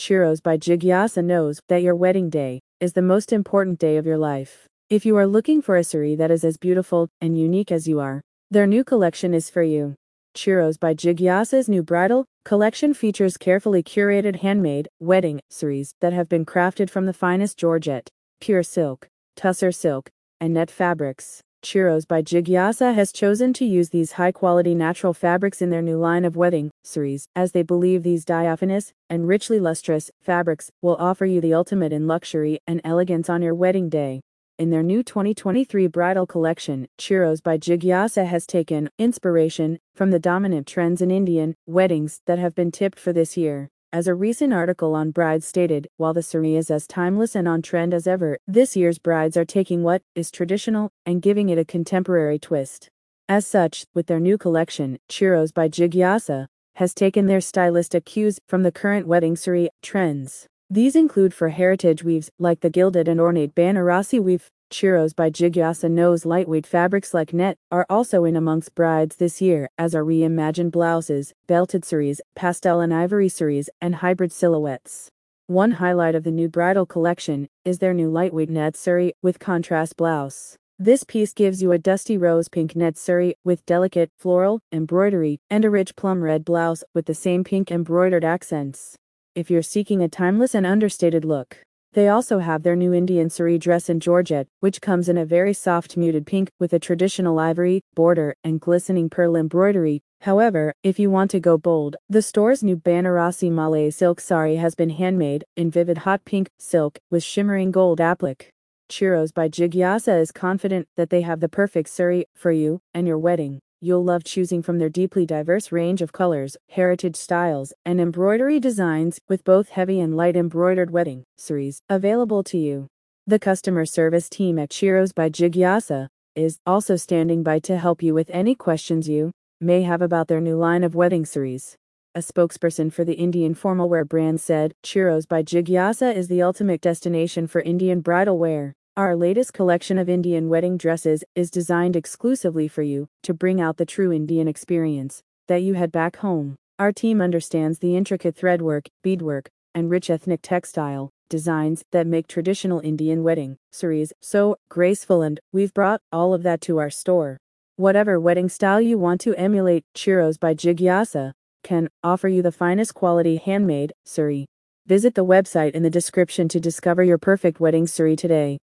Churros by Jigyasa knows that your wedding day is the most important day of your life. If you are looking for a sari that is as beautiful and unique as you are, their new collection is for you. Churros by Jigyasa's new bridal collection features carefully curated handmade wedding saris that have been crafted from the finest georgette, pure silk, tussar silk, and net fabrics. Churros by Jigyasa has chosen to use these high quality natural fabrics in their new line of wedding saris, as they believe these diaphanous and richly lustrous fabrics will offer you the ultimate in luxury and elegance on your wedding day. In their new 2023 bridal collection, Churros by Jigyasa has taken inspiration from the dominant trends in Indian weddings that have been tipped for this year. As a recent article on brides stated, while the sari is as timeless and on trend as ever, this year's brides are taking what is traditional and giving it a contemporary twist. As such, with their new collection, Churros by Jigyasa has taken their stylistic cues from the current wedding sari trends. These include for heritage weaves like the gilded and ornate Banarasi weave, Churros by Jigyasa knows lightweight fabrics like net are also in amongst brides this year, as are reimagined blouses, belted saris, pastel and ivory saris, and hybrid silhouettes. One highlight of the new bridal collection is their new lightweight net sari with contrast blouse. This piece gives you a dusty rose pink net sari with delicate floral embroidery and a rich plum red blouse with the same pink embroidered accents. If you're seeking a timeless and understated look, they also have their new Indian sari dress in Georgette, which comes in a very soft muted pink with a traditional ivory border and glistening pearl embroidery. However, if you want to go bold, the store's new Banarasi Malay silk sari has been handmade in vivid hot pink silk with shimmering gold applique. Churros by Jigyasa is confident that they have the perfect sari for you and your wedding. You'll love choosing from their deeply diverse range of colors, heritage styles, and embroidery designs with both heavy and light embroidered wedding saris available to you. The customer service team at Churros by Jigyasa is also standing by to help you with any questions you may have about their new line of wedding saris. A spokesperson for the Indian formal wear brand said, Churros by Jigyasa is the ultimate destination for Indian bridal wear. Our latest collection of Indian wedding dresses is designed exclusively for you to bring out the true Indian experience that you had back home. Our team understands the intricate threadwork, beadwork, and rich ethnic textile designs that make traditional Indian wedding saris so graceful, and we've brought all of that to our store. Whatever wedding style you want to emulate, Churros by Jigyasa can offer you the finest quality handmade sari. Visit the website in the description to discover your perfect wedding sari today.